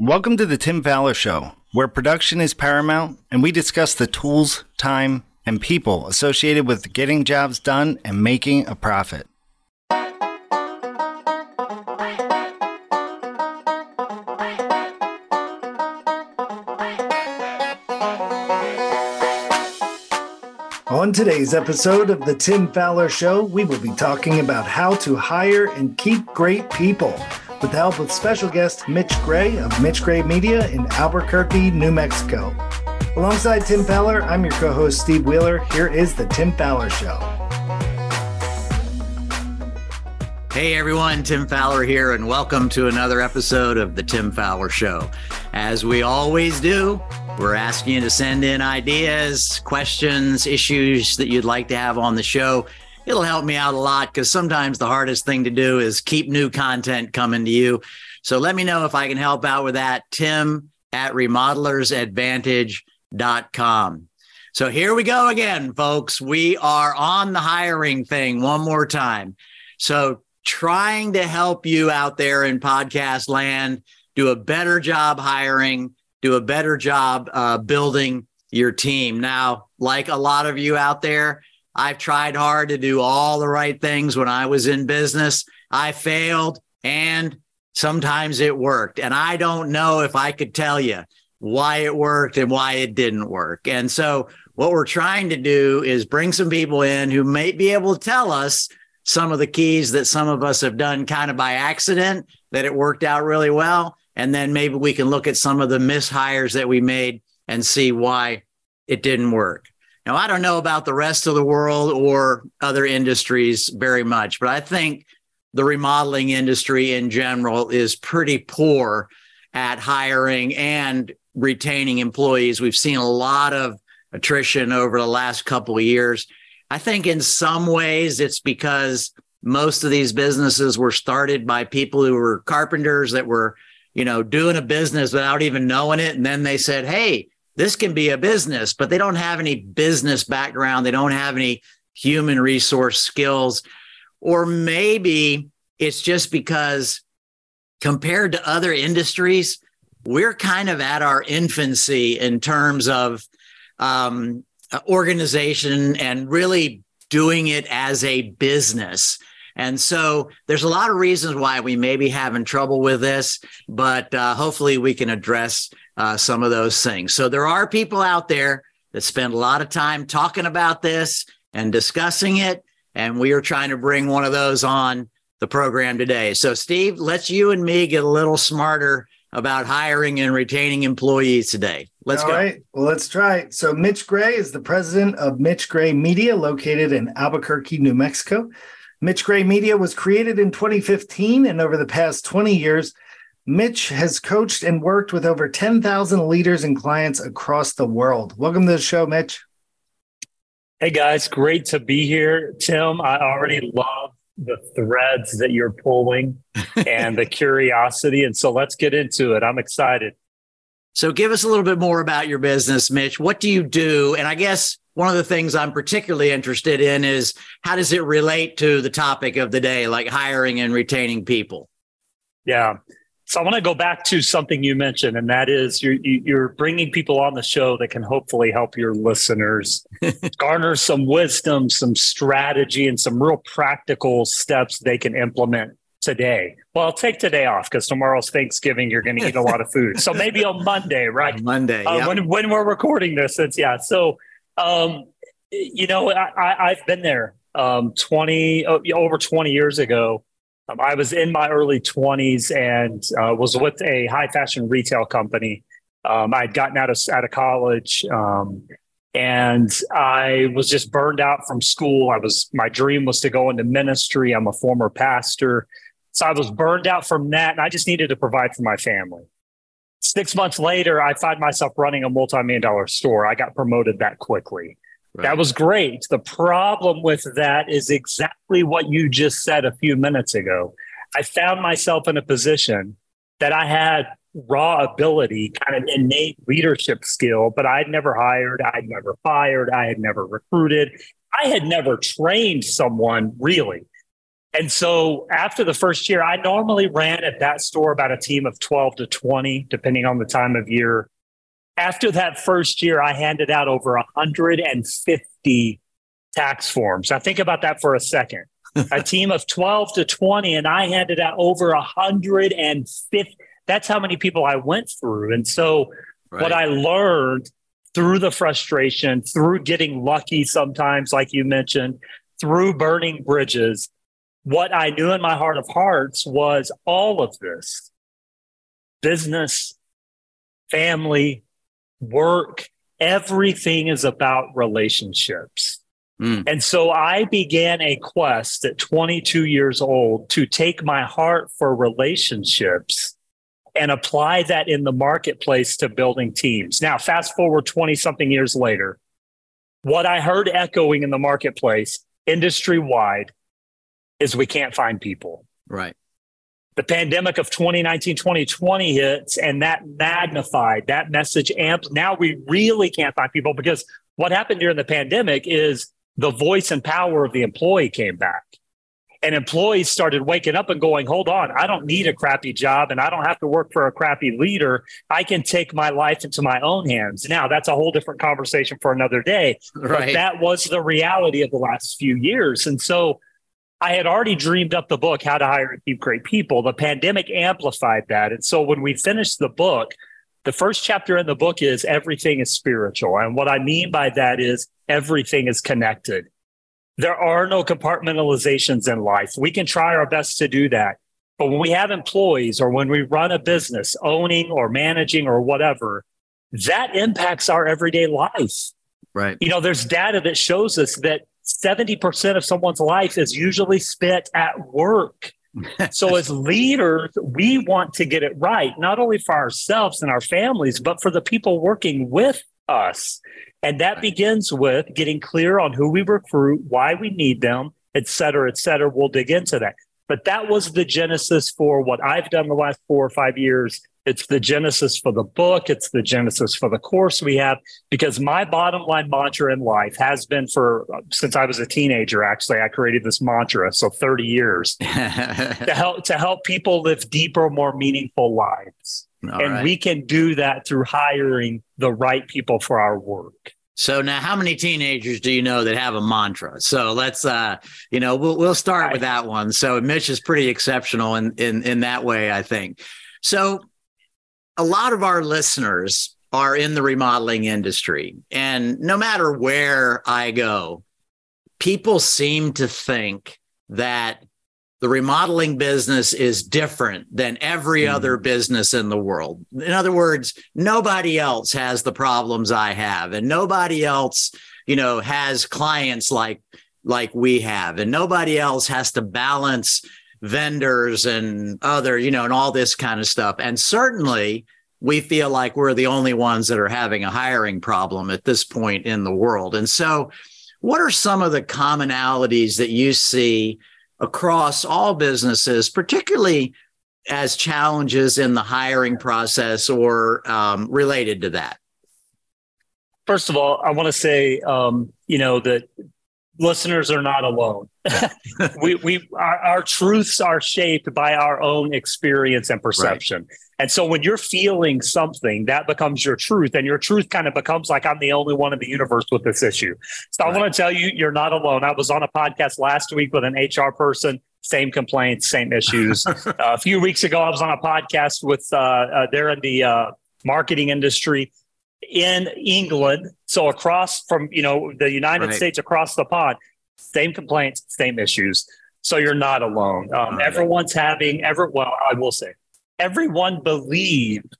Welcome to the Tim Fowler Show, where production is paramount and we discuss the tools, time, and people associated with getting jobs done and making a profit. On today's episode of The Tim Fowler Show, we will be talking about how to hire and keep great people with the help of special guest Mitch Gray of Mitch Gray Media in Albuquerque, New Mexico. Alongside Tim Fowler, I'm your co host Steve Wheeler. Here is The Tim Fowler Show. Hey everyone, Tim Fowler here, and welcome to another episode of The Tim Fowler Show. As we always do, we're asking you to send in ideas, questions, issues that you'd like to have on the show it'll help me out a lot because sometimes the hardest thing to do is keep new content coming to you. So let me know if I can help out with that. Tim at remodelersadvantage.com. So here we go again, folks. We are on the hiring thing one more time. So trying to help you out there in podcast land do a better job hiring, do a better job uh, building your team. Now, like a lot of you out there, I've tried hard to do all the right things when I was in business. I failed and sometimes it worked. And I don't know if I could tell you why it worked and why it didn't work. And so, what we're trying to do is bring some people in who may be able to tell us some of the keys that some of us have done kind of by accident, that it worked out really well. And then maybe we can look at some of the mishires that we made and see why it didn't work. Now, I don't know about the rest of the world or other industries very much, but I think the remodeling industry in general is pretty poor at hiring and retaining employees. We've seen a lot of attrition over the last couple of years. I think in some ways it's because most of these businesses were started by people who were carpenters that were, you know, doing a business without even knowing it. And then they said, Hey, this can be a business, but they don't have any business background. They don't have any human resource skills. Or maybe it's just because compared to other industries, we're kind of at our infancy in terms of um, organization and really doing it as a business. And so there's a lot of reasons why we may be having trouble with this, but uh, hopefully we can address uh, some of those things. So there are people out there that spend a lot of time talking about this and discussing it. And we are trying to bring one of those on the program today. So, Steve, let's you and me get a little smarter about hiring and retaining employees today. Let's All go. All right. Well, let's try. So, Mitch Gray is the president of Mitch Gray Media, located in Albuquerque, New Mexico. Mitch Gray Media was created in 2015, and over the past 20 years, Mitch has coached and worked with over 10,000 leaders and clients across the world. Welcome to the show, Mitch. Hey guys, great to be here. Tim, I already love the threads that you're pulling and the curiosity. And so let's get into it. I'm excited. So, give us a little bit more about your business, Mitch. What do you do? And I guess one of the things I'm particularly interested in is how does it relate to the topic of the day, like hiring and retaining people? Yeah. So I want to go back to something you mentioned, and that is you're you're bringing people on the show that can hopefully help your listeners garner some wisdom, some strategy, and some real practical steps they can implement today. Well, I'll take today off because tomorrow's Thanksgiving. You're going to eat a lot of food, so maybe on Monday, right? On Monday, uh, yep. when when we're recording this, it's yeah. So, um, you know, I, I've been there um, twenty over twenty years ago um, I was in my early 20s and uh, was with a high fashion retail company. Um, I had gotten out of out of college, um, and I was just burned out from school. I was my dream was to go into ministry. I'm a former pastor, so I was burned out from that, and I just needed to provide for my family. Six months later, I find myself running a multi-million dollar store. I got promoted that quickly. Right. That was great. The problem with that is exactly what you just said a few minutes ago. I found myself in a position that I had raw ability, kind of innate leadership skill, but I'd never hired, I'd never fired, I had never recruited, I had never trained someone really. And so after the first year, I normally ran at that store about a team of 12 to 20, depending on the time of year. After that first year, I handed out over 150 tax forms. Now, think about that for a second. a team of 12 to 20, and I handed out over 150. That's how many people I went through. And so, right. what I learned through the frustration, through getting lucky sometimes, like you mentioned, through burning bridges, what I knew in my heart of hearts was all of this business, family, work, everything is about relationships. Mm. And so I began a quest at 22 years old to take my heart for relationships and apply that in the marketplace to building teams. Now, fast forward 20 something years later, what I heard echoing in the marketplace industry wide is we can't find people. Right. The pandemic of 2019, 2020 hits, and that magnified that message amp. Now we really can't find people because what happened during the pandemic is the voice and power of the employee came back. And employees started waking up and going, hold on, I don't need a crappy job and I don't have to work for a crappy leader. I can take my life into my own hands. Now, that's a whole different conversation for another day. Right. But that was the reality of the last few years. And so I had already dreamed up the book, How to Hire and Keep Great People. The pandemic amplified that. And so when we finished the book, the first chapter in the book is everything is spiritual. And what I mean by that is everything is connected. There are no compartmentalizations in life. We can try our best to do that. But when we have employees or when we run a business, owning or managing or whatever, that impacts our everyday life. Right. You know, there's data that shows us that 70% of someone's life is usually spent at work. so, as leaders, we want to get it right, not only for ourselves and our families, but for the people working with us. And that right. begins with getting clear on who we recruit, why we need them, et cetera, et cetera. We'll dig into that. But that was the genesis for what I've done the last four or five years it's the genesis for the book. It's the genesis for the course we have. Because my bottom line mantra in life has been for since I was a teenager. Actually, I created this mantra, so thirty years to help to help people live deeper, more meaningful lives. All and right. we can do that through hiring the right people for our work. So now, how many teenagers do you know that have a mantra? So let's, uh, you know, we'll we'll start with that one. So Mitch is pretty exceptional in in in that way, I think. So a lot of our listeners are in the remodeling industry. And no matter where I go, people seem to think that the remodeling business is different than every mm. other business in the world. In other words, nobody else has the problems I have and nobody else, you know, has clients like like we have and nobody else has to balance vendors and other, you know, and all this kind of stuff. And certainly we feel like we're the only ones that are having a hiring problem at this point in the world. And so, what are some of the commonalities that you see across all businesses, particularly as challenges in the hiring process or um, related to that? First of all, I want to say, um, you know, that listeners are not alone. we, we, our, our, truths are shaped by our own experience and perception. Right. And so when you're feeling something, that becomes your truth. And your truth kind of becomes like, I'm the only one in the universe with this issue. So right. I want to tell you, you're not alone. I was on a podcast last week with an HR person, same complaints, same issues. uh, a few weeks ago, I was on a podcast with, uh, uh, they're in the uh, marketing industry in England. So across from, you know, the United right. States across the pond, same complaints, same issues. So you're not alone. Um, everyone's having ever, well, I will say, everyone believed,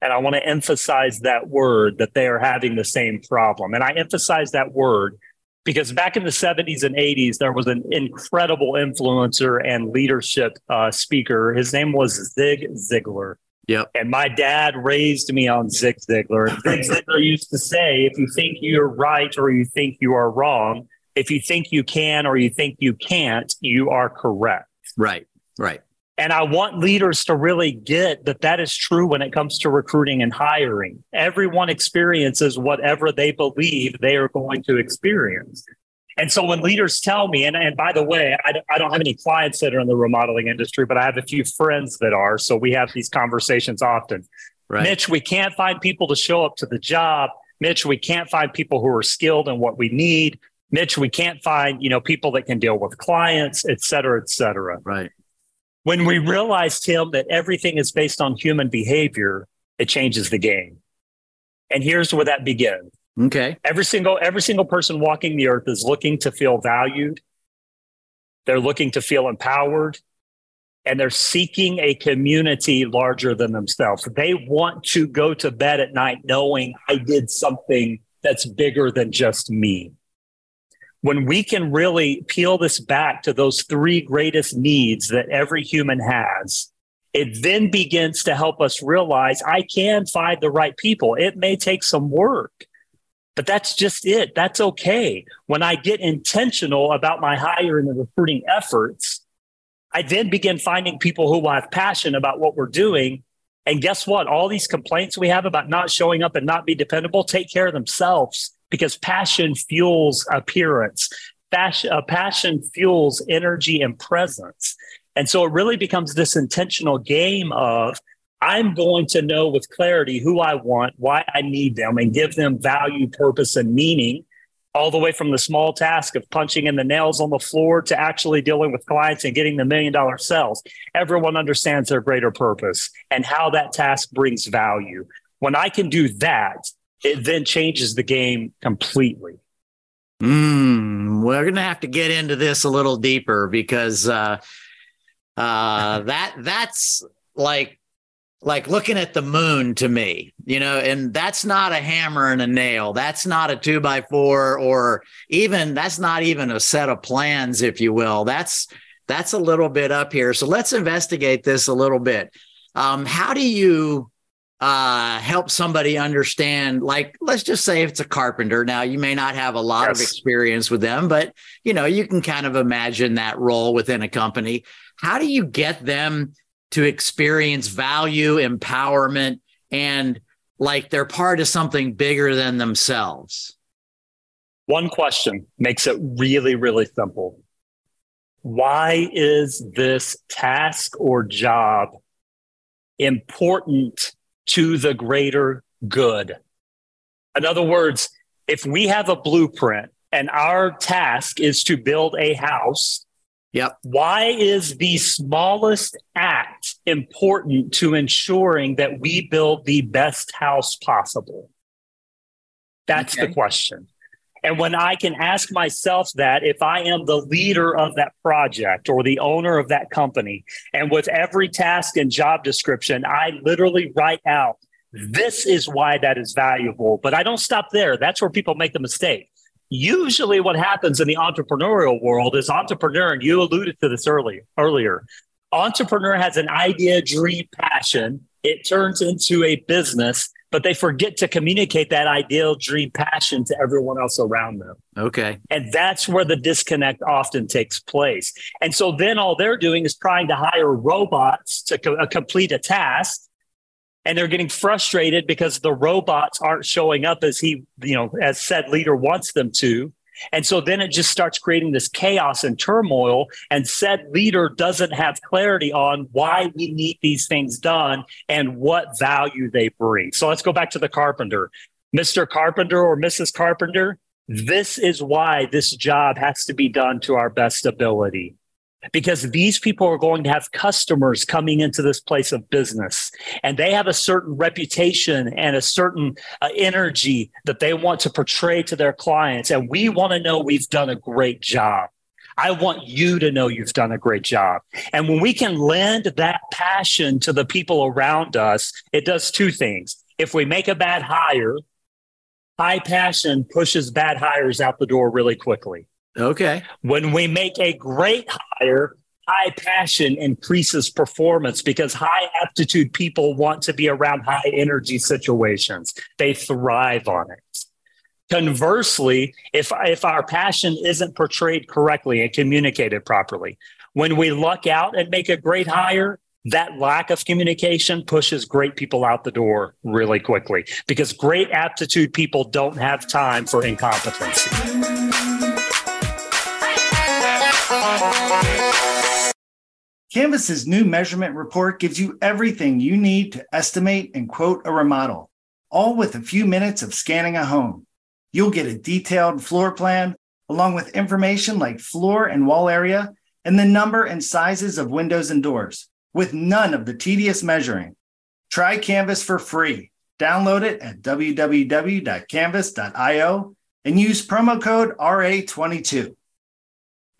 and I want to emphasize that word, that they are having the same problem. And I emphasize that word because back in the 70s and 80s, there was an incredible influencer and leadership uh, speaker. His name was Zig Ziglar. Yep. And my dad raised me on Zig Ziglar. Zig Ziglar used to say, if you think you're right or you think you are wrong, if you think you can or you think you can't, you are correct. Right. Right. And I want leaders to really get that that is true when it comes to recruiting and hiring. Everyone experiences whatever they believe they are going to experience. And so when leaders tell me, and, and by the way, I, I don't have any clients that are in the remodeling industry, but I have a few friends that are. So we have these conversations often. Right. Mitch, we can't find people to show up to the job. Mitch, we can't find people who are skilled in what we need. Mitch, we can't find, you know, people that can deal with clients, et cetera, et cetera. Right. When we realize, Tim, that everything is based on human behavior, it changes the game. And here's where that begins. Okay. Every single every single person walking the earth is looking to feel valued. They're looking to feel empowered and they're seeking a community larger than themselves. They want to go to bed at night knowing I did something that's bigger than just me. When we can really peel this back to those three greatest needs that every human has, it then begins to help us realize I can find the right people. It may take some work, but that's just it. That's okay. When I get intentional about my hiring and recruiting efforts, I then begin finding people who have passion about what we're doing. And guess what? All these complaints we have about not showing up and not be dependable take care of themselves because passion fuels appearance. Passion, uh, passion fuels energy and presence. And so it really becomes this intentional game of I'm going to know with clarity who I want, why I need them, and give them value, purpose, and meaning all the way from the small task of punching in the nails on the floor to actually dealing with clients and getting the million dollar sales. Everyone understands their greater purpose and how that task brings value. When I can do that, it then changes the game completely. Mm, we're going to have to get into this a little deeper because uh, uh, that that's like like looking at the moon to me, you know, and that's not a hammer and a nail. That's not a two by four, or even that's not even a set of plans, if you will. That's that's a little bit up here. So let's investigate this a little bit. Um, how do you uh, help somebody understand? Like, let's just say it's a carpenter. Now, you may not have a lot yes. of experience with them, but you know, you can kind of imagine that role within a company. How do you get them? To experience value, empowerment, and like they're part of something bigger than themselves? One question makes it really, really simple. Why is this task or job important to the greater good? In other words, if we have a blueprint and our task is to build a house Yep. Why is the smallest act important to ensuring that we build the best house possible? That's okay. the question. And when I can ask myself that, if I am the leader of that project or the owner of that company, and with every task and job description, I literally write out, this is why that is valuable. But I don't stop there. That's where people make the mistake usually what happens in the entrepreneurial world is entrepreneur, and you alluded to this early, earlier, entrepreneur has an idea, dream, passion. It turns into a business, but they forget to communicate that ideal, dream, passion to everyone else around them. Okay. And that's where the disconnect often takes place. And so then all they're doing is trying to hire robots to co- uh, complete a task and they're getting frustrated because the robots aren't showing up as he, you know, as said leader wants them to. And so then it just starts creating this chaos and turmoil. And said leader doesn't have clarity on why we need these things done and what value they bring. So let's go back to the carpenter. Mr. Carpenter or Mrs. Carpenter, this is why this job has to be done to our best ability because these people are going to have customers coming into this place of business and they have a certain reputation and a certain uh, energy that they want to portray to their clients and we want to know we've done a great job I want you to know you've done a great job. And when we can lend that passion to the people around us, it does two things. If we make a bad hire, high passion pushes bad hires out the door really quickly. Okay. When we make a great hire, high passion increases performance because high aptitude people want to be around high energy situations. They thrive on it. Conversely, if, if our passion isn't portrayed correctly and communicated properly, when we luck out and make a great hire, that lack of communication pushes great people out the door really quickly because great aptitude people don't have time for incompetency. Canvas's new measurement report gives you everything you need to estimate and quote a remodel, all with a few minutes of scanning a home. You'll get a detailed floor plan along with information like floor and wall area and the number and sizes of windows and doors with none of the tedious measuring. Try Canvas for free. Download it at www.canvas.io and use promo code RA22.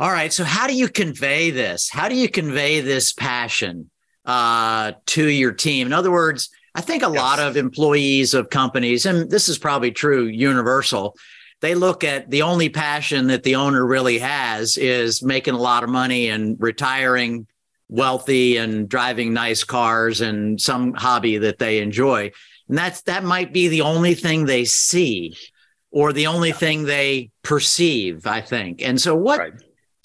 All right. So, how do you convey this? How do you convey this passion uh, to your team? In other words, I think a yes. lot of employees of companies, and this is probably true universal, they look at the only passion that the owner really has is making a lot of money and retiring wealthy and driving nice cars and some hobby that they enjoy. And that's that might be the only thing they see or the only yeah. thing they perceive, I think. And so what right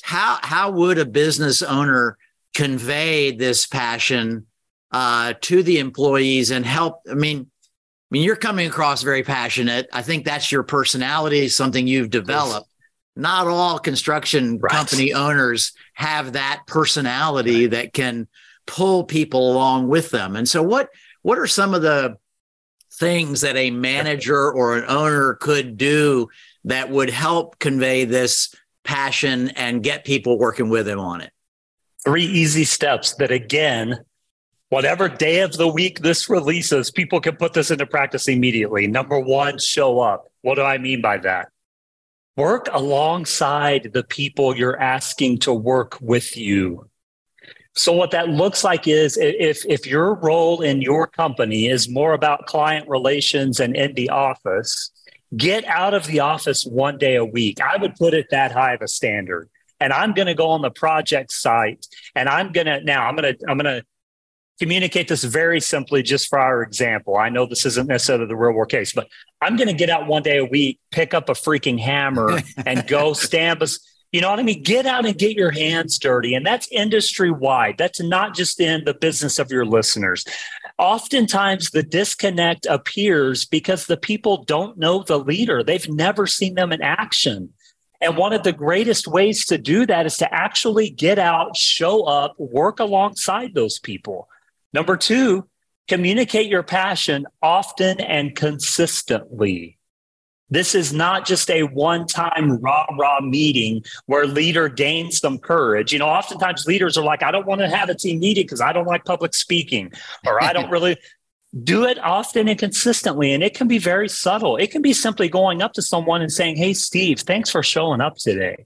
how how would a business owner convey this passion uh, to the employees and help? I mean, I mean, you're coming across very passionate. I think that's your personality, something you've developed. Not all construction right. company owners have that personality right. that can pull people along with them. And so, what what are some of the things that a manager or an owner could do that would help convey this passion and get people working with him on it? Three easy steps that, again, whatever day of the week this releases, people can put this into practice immediately. Number one, show up. What do I mean by that? Work alongside the people you're asking to work with you. So what that looks like is if if your role in your company is more about client relations and in the office, get out of the office one day a week. I would put it that high of a standard. And I'm going to go on the project site and I'm going to now I'm going to I'm going to communicate this very simply just for our example. I know this isn't necessarily the real world case, but I'm going to get out one day a week, pick up a freaking hammer and go stamp us. You know what I mean? Get out and get your hands dirty. And that's industry wide. That's not just in the business of your listeners oftentimes the disconnect appears because the people don't know the leader. They've never seen them in action. And one of the greatest ways to do that is to actually get out, show up, work alongside those people. Number two, communicate your passion often and consistently. This is not just a one time rah rah meeting where leader gains some courage. You know, oftentimes leaders are like, I don't want to have a team meeting because I don't like public speaking, or I don't really do it often and consistently. And it can be very subtle. It can be simply going up to someone and saying, Hey, Steve, thanks for showing up today.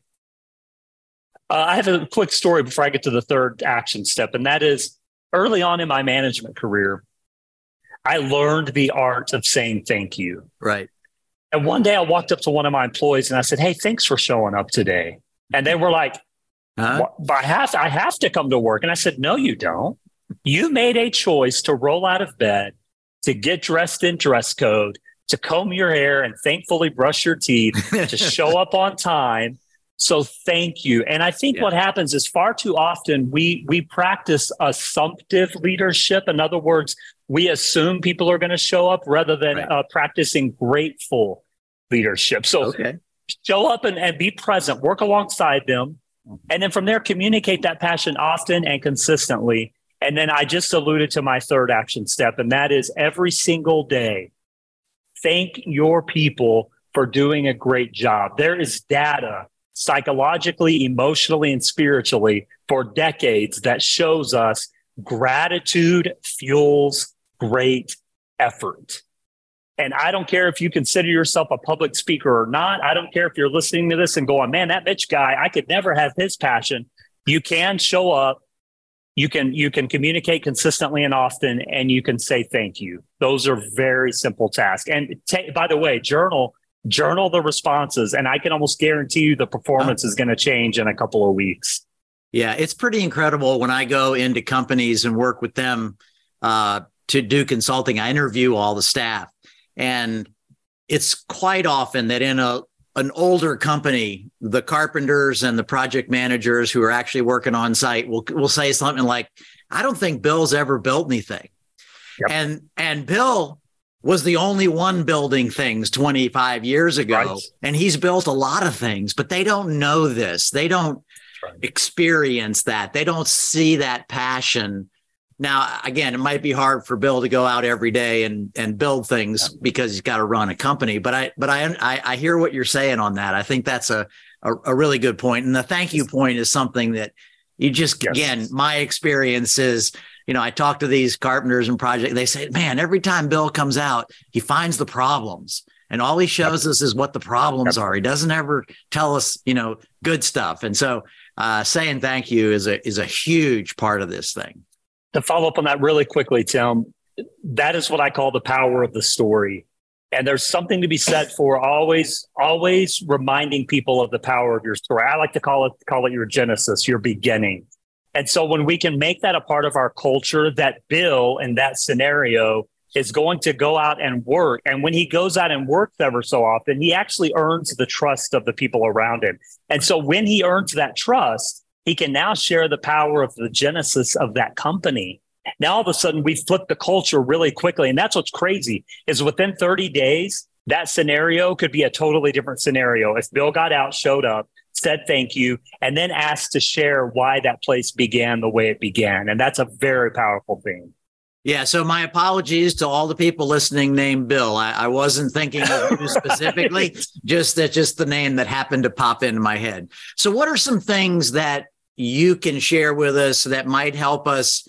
Uh, I have a quick story before I get to the third action step, and that is early on in my management career, I learned the art of saying thank you. Right. And one day I walked up to one of my employees and I said, Hey, thanks for showing up today. And they were like, huh? I, have, I have to come to work. And I said, No, you don't. You made a choice to roll out of bed, to get dressed in dress code, to comb your hair and thankfully brush your teeth, to show up on time. So thank you. And I think yeah. what happens is far too often we we practice assumptive leadership. In other words, we assume people are going to show up rather than right. uh, practicing grateful leadership. So okay. show up and, and be present, work alongside them. And then from there, communicate that passion often and consistently. And then I just alluded to my third action step, and that is every single day, thank your people for doing a great job. There is data psychologically, emotionally, and spiritually for decades that shows us gratitude fuels great effort. And I don't care if you consider yourself a public speaker or not. I don't care if you're listening to this and going, man, that Mitch guy, I could never have his passion. You can show up. You can you can communicate consistently and often, and you can say thank you. Those are very simple tasks. And t- by the way, journal journal the responses, and I can almost guarantee you the performance is going to change in a couple of weeks. Yeah, it's pretty incredible when I go into companies and work with them uh, to do consulting. I interview all the staff, and it's quite often that in a an older company, the carpenters and the project managers who are actually working on site will will say something like, "I don't think Bill's ever built anything," yep. and and Bill was the only one building things 25 years ago, right. and he's built a lot of things, but they don't know this. They don't right. experience that. They don't see that passion. Now, again, it might be hard for Bill to go out every day and and build things because he's got to run a company. But I but I, I I hear what you're saying on that. I think that's a a, a really good point. And the thank you point is something that you just yes. again, my experience is you know, I talk to these carpenters and project. They say, man, every time Bill comes out, he finds the problems and all he shows us is what the problems are. He doesn't ever tell us, you know, good stuff. And so, uh, saying thank you is a is a huge part of this thing. To follow up on that really quickly, Tim, that is what I call the power of the story. And there's something to be said for always, always reminding people of the power of your story. I like to call it call it your genesis, your beginning. And so when we can make that a part of our culture, that Bill in that scenario is going to go out and work. And when he goes out and works ever so often, he actually earns the trust of the people around him. And so when he earns that trust, he can now share the power of the genesis of that company. Now all of a sudden we flip the culture really quickly. And that's what's crazy is within 30 days, that scenario could be a totally different scenario. If Bill got out, showed up, said thank you, and then asked to share why that place began the way it began. And that's a very powerful thing. Yeah. So my apologies to all the people listening named Bill. I, I wasn't thinking of you specifically, just that just the name that happened to pop into my head. So what are some things that you can share with us that might help us?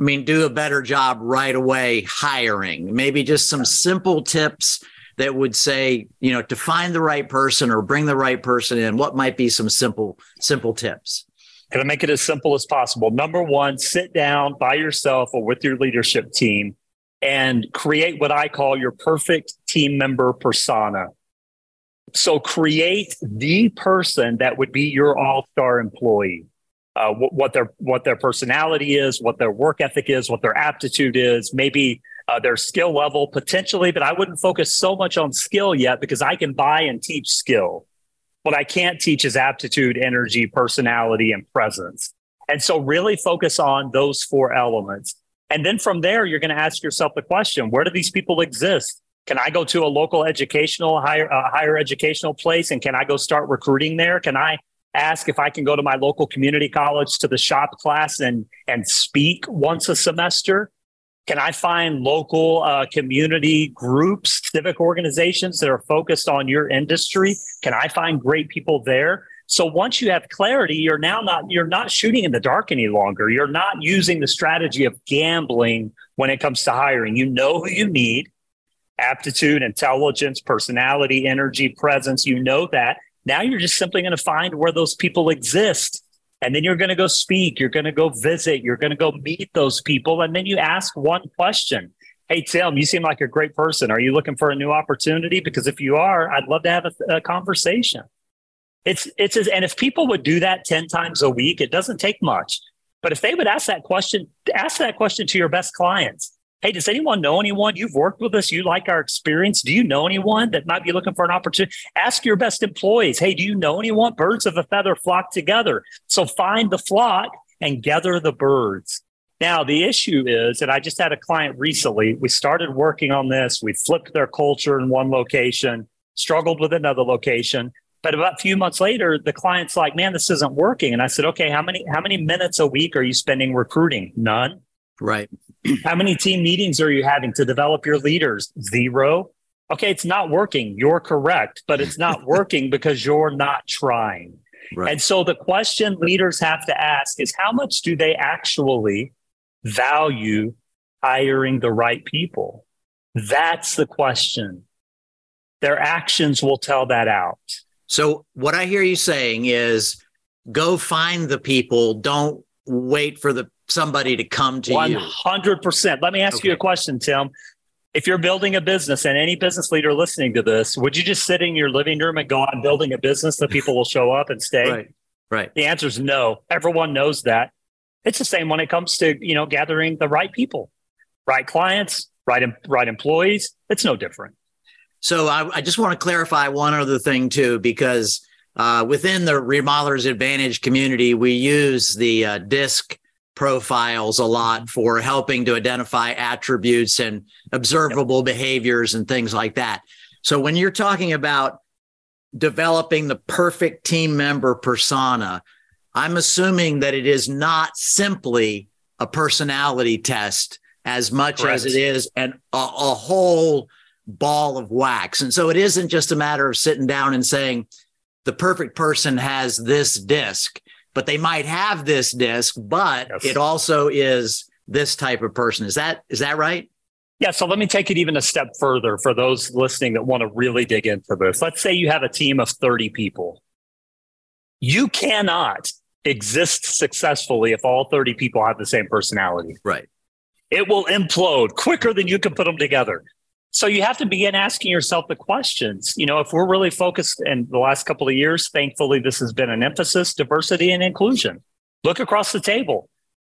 I mean, do a better job right away hiring. Maybe just some simple tips that would say, you know, to find the right person or bring the right person in. What might be some simple simple tips? Going I make it as simple as possible. Number one, sit down by yourself or with your leadership team and create what I call your perfect team member persona. So create the person that would be your all-star employee. Uh, what, what, their what their personality is, what their work ethic is, what their aptitude is, maybe uh, their skill level potentially. But I wouldn't focus so much on skill yet because I can buy and teach skill. What I can't teach is aptitude, energy, personality, and presence. And so really focus on those four elements. And then from there, you're going to ask yourself the question, where do these people exist? Can I go to a local educational, higher, uh, higher educational place? And can I go start recruiting there? Can I ask if I can go to my local community college to the shop class and, and speak once a semester? Can I find local uh, community groups, civic organizations that are focused on your industry? Can I find great people there? So once you have clarity, you're now not you're not shooting in the dark any longer. You're not using the strategy of gambling when it comes to hiring. You know who you need, aptitude, intelligence, personality, energy, presence. You know that. Now you're just simply going to find where those people exist and then you're going to go speak, you're going to go visit, you're going to go meet those people. And then you ask one question Hey, Tim, you seem like a great person. Are you looking for a new opportunity? Because if you are, I'd love to have a, a conversation. It's, it's, and if people would do that 10 times a week, it doesn't take much. But if they would ask that question, ask that question to your best clients. Hey, does anyone know anyone? You've worked with us. You like our experience. Do you know anyone that might be looking for an opportunity? Ask your best employees. Hey, do you know anyone? Birds of a feather flock together. So find the flock and gather the birds. Now, the issue is, and I just had a client recently, we started working on this. We flipped their culture in one location, struggled with another location. But about a few months later, the client's like, man, this isn't working. And I said, okay, how many, how many minutes a week are you spending recruiting? None. Right. How many team meetings are you having to develop your leaders? Zero. Okay, it's not working. You're correct, but it's not working because you're not trying. Right. And so the question leaders have to ask is how much do they actually value hiring the right people? That's the question. Their actions will tell that out. So, what I hear you saying is go find the people, don't wait for the somebody to come to 100%. you? 100%. Let me ask okay. you a question, Tim. If you're building a business and any business leader listening to this, would you just sit in your living room and go on building a business that people will show up and stay? Right. Right. The answer is no. Everyone knows that. It's the same when it comes to, you know, gathering the right people, right clients, right, right employees. It's no different. So I, I just want to clarify one other thing too, because uh, within the Remodelers Advantage community, we use the uh, DISC profiles a lot mm-hmm. for helping to identify attributes and observable yep. behaviors and things like that. So when you're talking about developing the perfect team member persona, I'm assuming that it is not simply a personality test as much Correct. as it is an, a, a whole ball of wax. And so it isn't just a matter of sitting down and saying the perfect person has this disc, but they might have this disc, but yes. it also is this type of person. Is that is that right? Yeah, so let me take it even a step further for those listening that want to really dig into this. Let's say you have a team of 30 people. You cannot exist successfully if all 30 people have the same personality. Right. It will implode quicker than you can put them together. So you have to begin asking yourself the questions. You know, if we're really focused in the last couple of years, thankfully, this has been an emphasis diversity and inclusion. Look across the table.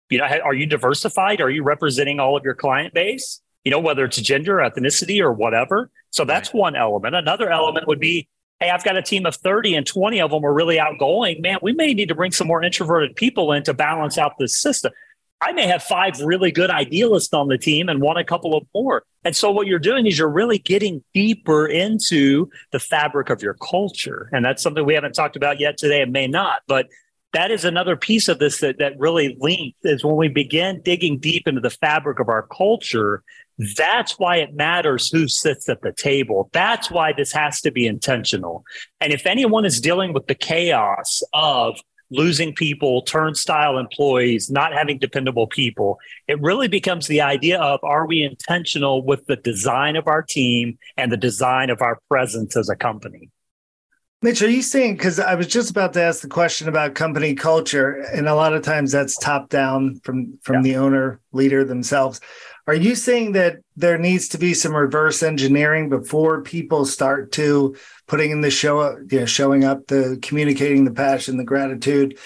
You know, are you diversified? Are you representing all of your client base? You know, whether it's gender, ethnicity, or whatever. So that's right. one element. Another element would be hey, I've got a team of 30 and 20 of them are really outgoing. Man, we may need to bring some more introverted people in to balance out this system. I may have five really good idealists on the team and want a couple of more. And so what you're doing is you're really getting deeper into the fabric of your culture. And that's something we haven't talked about yet today and may not, but that is another piece of this that, that really links is when we begin digging deep into the fabric of our culture that's why it matters who sits at the table. That's why this has to be intentional. And if anyone is dealing with the chaos of losing people, turnstile employees, not having dependable people, it really becomes the idea of are we intentional with the design of our team and the design of our presence as a company? Mitch, are you saying because I was just about to ask the question about company culture, and a lot of times that's top down from from yeah. the owner leader themselves. Are you saying that there needs to be some reverse engineering before people start to putting in the show, you know, showing up, the communicating the passion, the gratitude?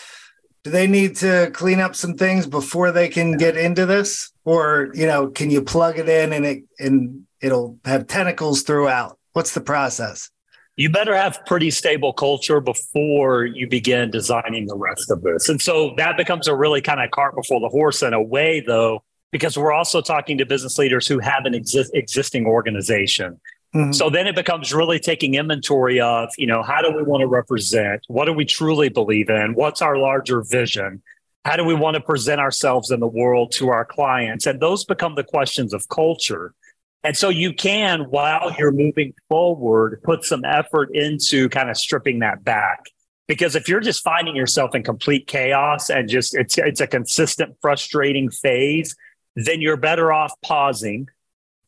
Do they need to clean up some things before they can get into this, or you know, can you plug it in and it and it'll have tentacles throughout? What's the process? you better have pretty stable culture before you begin designing the rest of this. And so that becomes a really kind of cart before the horse in a way, though, because we're also talking to business leaders who have an exi- existing organization. Mm-hmm. So then it becomes really taking inventory of, you know, how do we want to represent? What do we truly believe in? What's our larger vision? How do we want to present ourselves in the world to our clients? And those become the questions of culture. And so you can, while you're moving forward, put some effort into kind of stripping that back. Because if you're just finding yourself in complete chaos and just it's it's a consistent frustrating phase, then you're better off pausing,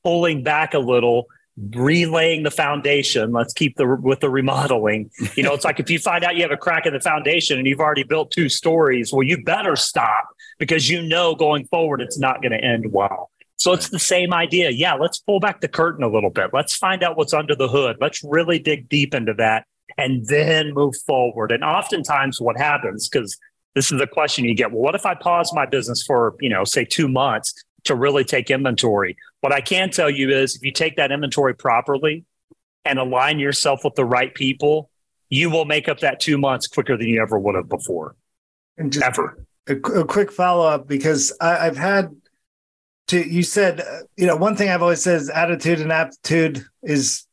pulling back a little, relaying the foundation. Let's keep the with the remodeling. You know, it's like if you find out you have a crack in the foundation and you've already built two stories, well, you better stop because you know going forward it's not going to end well. So it's the same idea. Yeah, let's pull back the curtain a little bit. Let's find out what's under the hood. Let's really dig deep into that and then move forward. And oftentimes what happens, because this is the question you get, well, what if I pause my business for, you know, say two months to really take inventory? What I can tell you is if you take that inventory properly and align yourself with the right people, you will make up that two months quicker than you ever would have before. And just ever. A, a quick follow up because I, I've had to you said uh, you know one thing I've always said is attitude and aptitude is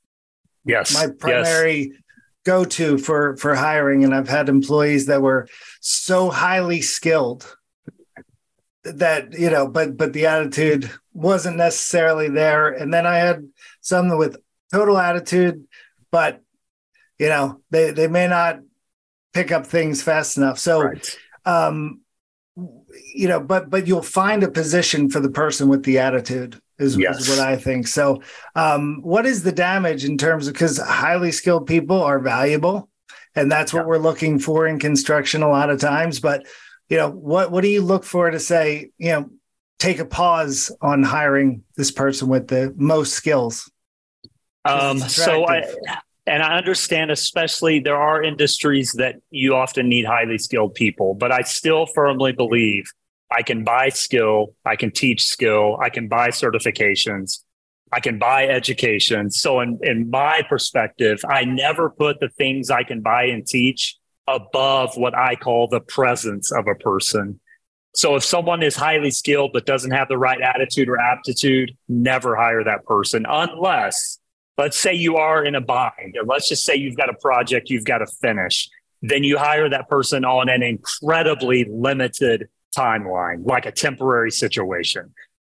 yes my primary yes. go to for for hiring, and I've had employees that were so highly skilled that you know, but but the attitude wasn't necessarily there, and then I had some with total attitude, but you know they they may not pick up things fast enough. So. Right. Um, you know, but but you'll find a position for the person with the attitude is, yes. is what I think. So, um, what is the damage in terms of because highly skilled people are valuable, and that's what yeah. we're looking for in construction a lot of times. But you know, what what do you look for to say, you know, take a pause on hiring this person with the most skills? Um, so I and I understand, especially there are industries that you often need highly skilled people, but I still firmly believe I can buy skill, I can teach skill, I can buy certifications, I can buy education. So, in, in my perspective, I never put the things I can buy and teach above what I call the presence of a person. So, if someone is highly skilled but doesn't have the right attitude or aptitude, never hire that person unless let's say you are in a bind, or let's just say you've got a project you've got to finish, then you hire that person on an incredibly limited timeline, like a temporary situation.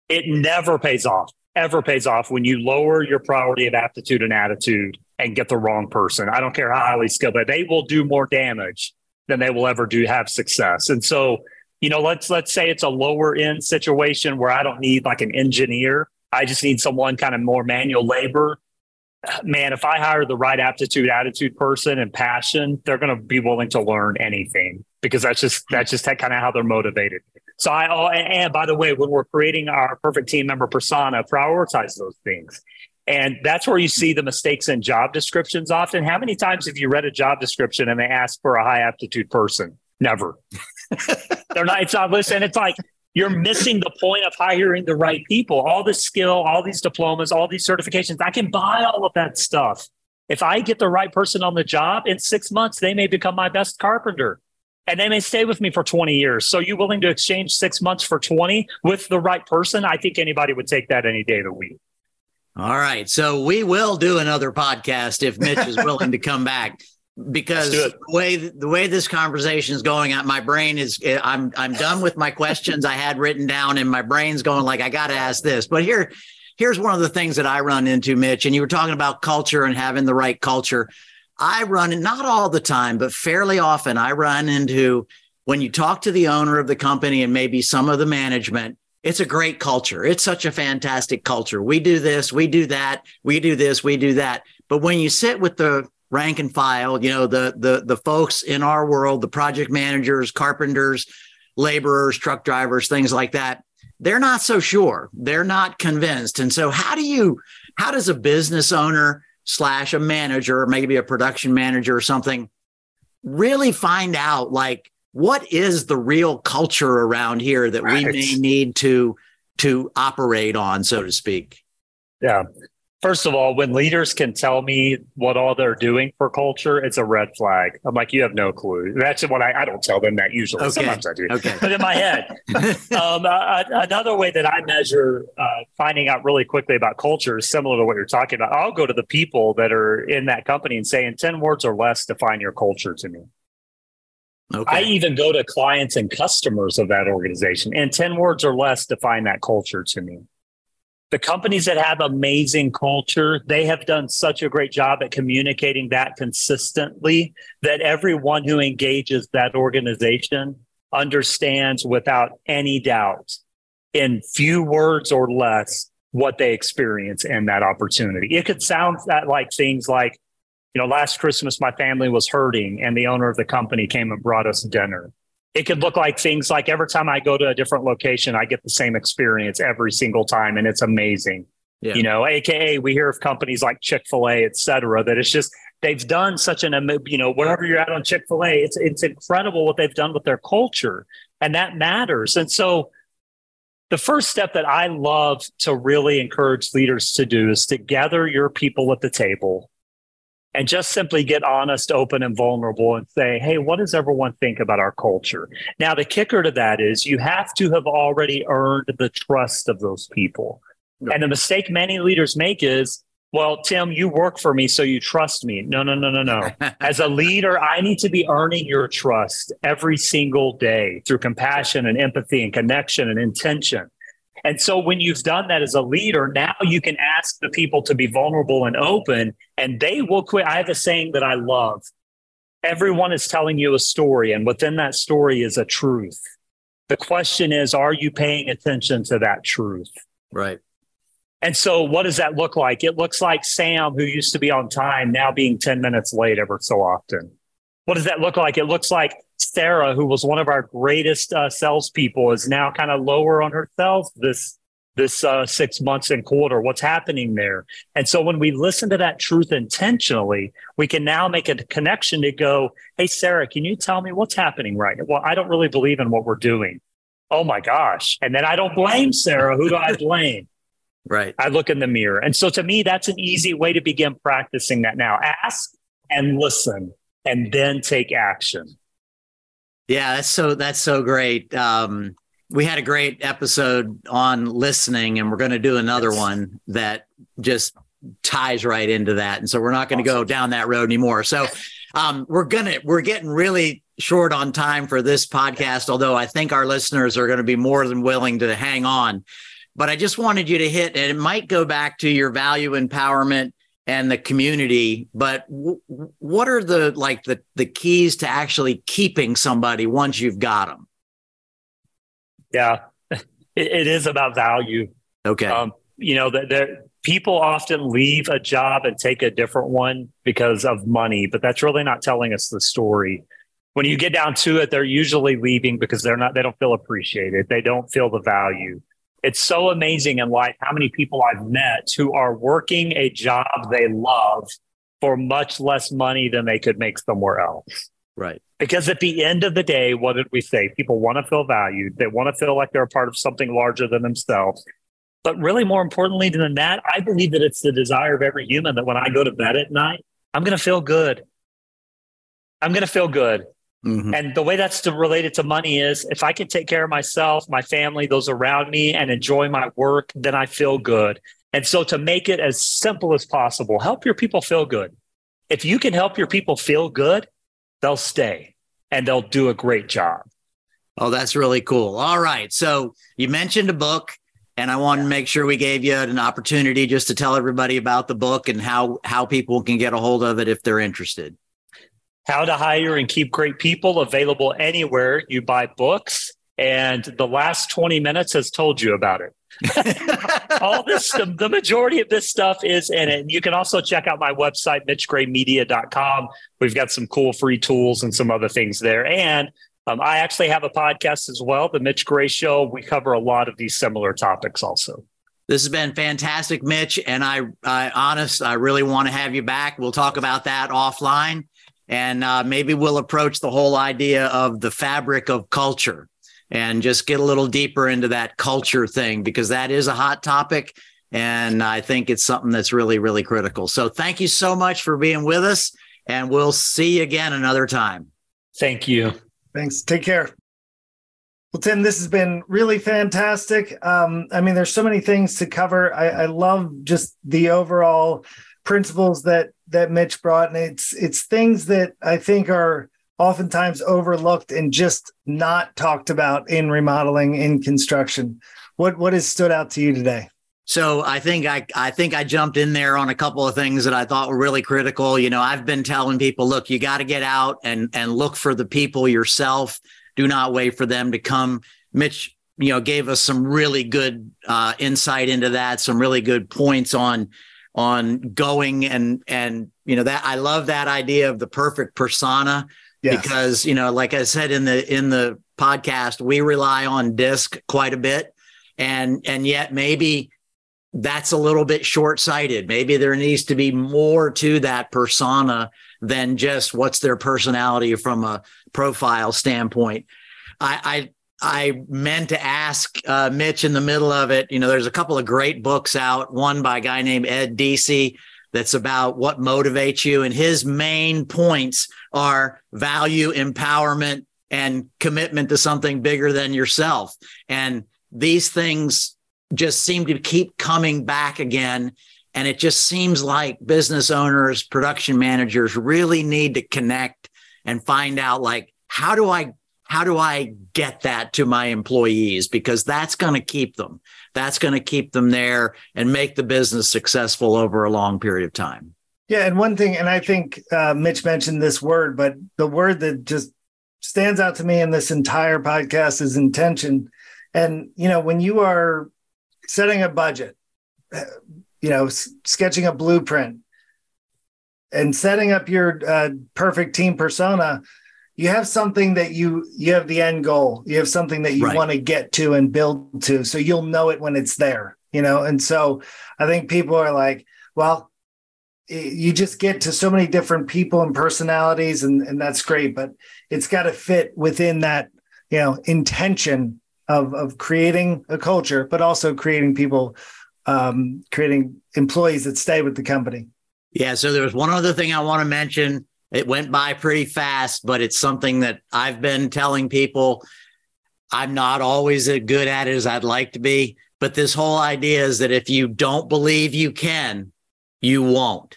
It never pays off, ever pays off when you lower your priority of aptitude and attitude and get the wrong person. I don't care how highly skilled, but they will do more damage than they will ever do have success. And so, you know, let's let's say it's a lower end situation where I don't need like an engineer. I just need someone kind of more manual labor man, if I hire the right aptitude, attitude person and passion, they're going to be willing to learn anything because that's just that's just kind of how they're motivated. So I oh, and by the way, when we're creating our perfect team member persona, prioritize those things. And that's where you see the mistakes in job descriptions often. How many times have you read a job description and they ask for a high aptitude person? Never. They're not, it's not, listen, it's like, you're missing the point of hiring the right people. All this skill, all these diplomas, all these certifications, I can buy all of that stuff. If I get the right person on the job in six months, they may become my best carpenter and they may stay with me for 20 years. So you willing to exchange six months for 20 with the right person? I think anybody would take that any day of the week. All right. So we will do another podcast if Mitch is willing to come back because the way the way this conversation is going out my brain is eh, i'm i'm done with my questions i had written down and my brain's going like i got to ask this but here here's one of the things that i run into mitch and you were talking about culture and having the right culture i run not all the time but fairly often i run into when you talk to the owner of the company and maybe some of the management it's a great culture it's such a fantastic culture we do this we do that we do this we do that but when you sit with the rank and file, you know, the the the folks in our world, the project managers, carpenters, laborers, truck drivers, things like that, they're not so sure. They're not convinced. And so how do you how does a business owner slash a manager, maybe a production manager or something, really find out like what is the real culture around here that right. we may need to to operate on, so to speak? Yeah. First of all, when leaders can tell me what all they're doing for culture, it's a red flag. I'm like, you have no clue. That's what I, I don't tell them that usually. Okay. Sometimes I do. Okay. But in my head, um, uh, another way that I measure uh, finding out really quickly about culture is similar to what you're talking about. I'll go to the people that are in that company and say, in 10 words or less, define your culture to me. Okay. I even go to clients and customers of that organization. In 10 words or less, define that culture to me the companies that have amazing culture, they have done such a great job at communicating that consistently that everyone who engages that organization understands without any doubt in few words or less what they experience in that opportunity. It could sound that like things like, you know, last Christmas my family was hurting and the owner of the company came and brought us dinner it could look like things like every time I go to a different location, I get the same experience every single time, and it's amazing. Yeah. You know, AKA we hear of companies like Chick Fil A, et cetera, that it's just they've done such an you know wherever you're at on Chick Fil A, it's it's incredible what they've done with their culture, and that matters. And so, the first step that I love to really encourage leaders to do is to gather your people at the table and just simply get honest, open, and vulnerable and say, hey, what does everyone think about our culture? Now, the kicker to that is you have to have already earned the trust of those people. And the mistake many leaders make is, well, Tim, you work for me, so you trust me. No, no, no, no, no. As a leader, I need to be earning your trust every single day through compassion and empathy and connection and intention. And so when you've done that as a leader, now you can ask the people to be vulnerable and open, and they will quit. I have a saying that I love. Everyone is telling you a story, and within that story is a truth. The question is, are you paying attention to that truth? Right. And so, what does that look like? It looks like Sam, who used to be on time, now being 10 minutes late ever so often. What does that look like? It looks like Sarah, who was one of our greatest uh, salespeople, is now kind of lower on herself this this uh, six months and quarter. What's happening there? And so when we listen to that truth intentionally, we can now make a connection to go, "Hey, Sarah, can you tell me what's happening right now?" Well, I don't really believe in what we're doing. Oh my gosh! And then I don't blame Sarah. Who do I blame? right. I look in the mirror, and so to me, that's an easy way to begin practicing that now. Ask and listen, and then take action. Yeah, that's so that's so great. Um, we had a great episode on listening, and we're going to do another yes. one that just ties right into that. And so we're not going to awesome. go down that road anymore. So Um, we're gonna we're getting really short on time for this podcast, although I think our listeners are going to be more than willing to hang on. But I just wanted you to hit, and it might go back to your value empowerment and the community. But w- what are the like the the keys to actually keeping somebody once you've got them? Yeah, it, it is about value. Okay. Um, you know that people often leave a job and take a different one because of money, but that's really not telling us the story. When you get down to it, they're usually leaving because they're not, they don't feel appreciated. They don't feel the value. It's so amazing in life how many people I've met who are working a job they love for much less money than they could make somewhere else. Right. Because at the end of the day, what did we say? People want to feel valued. They want to feel like they're a part of something larger than themselves. But really, more importantly than that, I believe that it's the desire of every human that when I go to bed at night, I'm going to feel good. I'm going to feel good. Mm-hmm. And the way that's to, related to money is if I can take care of myself, my family, those around me, and enjoy my work, then I feel good. And so, to make it as simple as possible, help your people feel good. If you can help your people feel good, they'll stay and they'll do a great job. Oh, that's really cool. All right. So, you mentioned a book and I want to make sure we gave you an opportunity just to tell everybody about the book and how how people can get a hold of it if they're interested. How to hire and keep great people available anywhere you buy books. And the last 20 minutes has told you about it. All this, the, the, majority of this stuff is in it. You can also check out my website, mitchgraymedia.com. We've got some cool free tools and some other things there. And um, I actually have a podcast as well, The Mitch Gray Show. We cover a lot of these similar topics also. This has been fantastic, Mitch. And I, I honest, I really want to have you back. We'll talk about that offline. And uh, maybe we'll approach the whole idea of the fabric of culture and just get a little deeper into that culture thing because that is a hot topic. And I think it's something that's really, really critical. So thank you so much for being with us. And we'll see you again another time. Thank you. Thanks. Take care. Well, Tim, this has been really fantastic. Um, I mean, there's so many things to cover. I, I love just the overall principles that that Mitch brought, and it's it's things that I think are oftentimes overlooked and just not talked about in remodeling in construction. What what has stood out to you today? So I think I I think I jumped in there on a couple of things that I thought were really critical. You know, I've been telling people, look, you got to get out and and look for the people yourself. Do not wait for them to come. Mitch, you know, gave us some really good uh, insight into that. Some really good points on on going and and you know that I love that idea of the perfect persona yes. because you know, like I said in the in the podcast, we rely on disc quite a bit, and and yet maybe that's a little bit short sighted. Maybe there needs to be more to that persona than just what's their personality from a profile standpoint. I I, I, meant to ask uh, Mitch in the middle of it. You know, there's a couple of great books out. One by a guy named Ed Deci that's about what motivates you, and his main points are value, empowerment, and commitment to something bigger than yourself. And these things just seem to keep coming back again. And it just seems like business owners, production managers really need to connect and find out like, how do I how do I get that to my employees? Because that's going to keep them. That's going to keep them there and make the business successful over a long period of time. Yeah. And one thing, and I think uh, Mitch mentioned this word, but the word that just stands out to me in this entire podcast is intention. And, you know, when you are setting a budget, uh, you know, s- sketching a blueprint, and setting up your uh, perfect team persona, you have something that you you have the end goal. You have something that you right. want to get to and build to, so you'll know it when it's there. You know, and so I think people are like, well, you just get to so many different people and personalities, and and that's great, but it's got to fit within that you know intention of of creating a culture, but also creating people, um, creating employees that stay with the company. Yeah. So there was one other thing I want to mention. It went by pretty fast, but it's something that I've been telling people. I'm not always as good at it as I'd like to be, but this whole idea is that if you don't believe you can, you won't.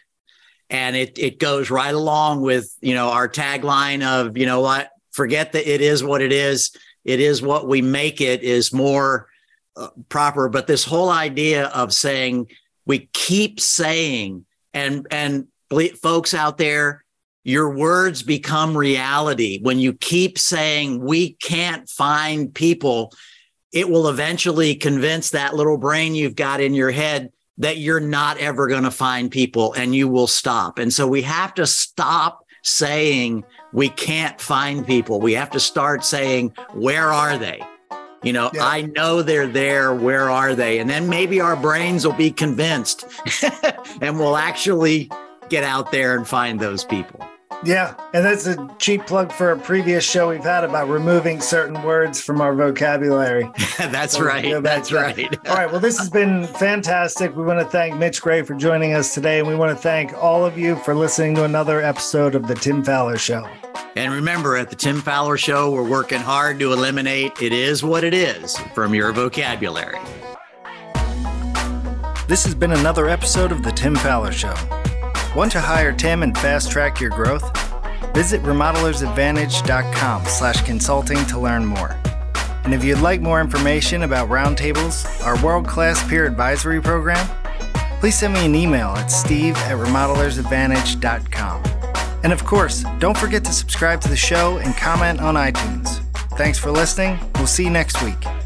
and it it goes right along with you know our tagline of you know what forget that it is what it is it is what we make it is more uh, proper but this whole idea of saying we keep saying and and folks out there your words become reality when you keep saying we can't find people it will eventually convince that little brain you've got in your head that you're not ever going to find people and you will stop. And so we have to stop saying we can't find people. We have to start saying, where are they? You know, yeah. I know they're there. Where are they? And then maybe our brains will be convinced and we'll actually get out there and find those people. Yeah, and that's a cheap plug for a previous show we've had about removing certain words from our vocabulary. that's so right. That's right. all right. Well, this has been fantastic. We want to thank Mitch Gray for joining us today, and we want to thank all of you for listening to another episode of the Tim Fowler Show. And remember, at the Tim Fowler Show, we're working hard to eliminate "it is what it is" from your vocabulary. This has been another episode of the Tim Fowler Show. Want to hire Tim and fast track your growth? Visit remodelersadvantage.com slash consulting to learn more. And if you'd like more information about Roundtables, our world-class peer advisory program, please send me an email at steve at remodelersadvantage.com. And of course, don't forget to subscribe to the show and comment on iTunes. Thanks for listening. We'll see you next week.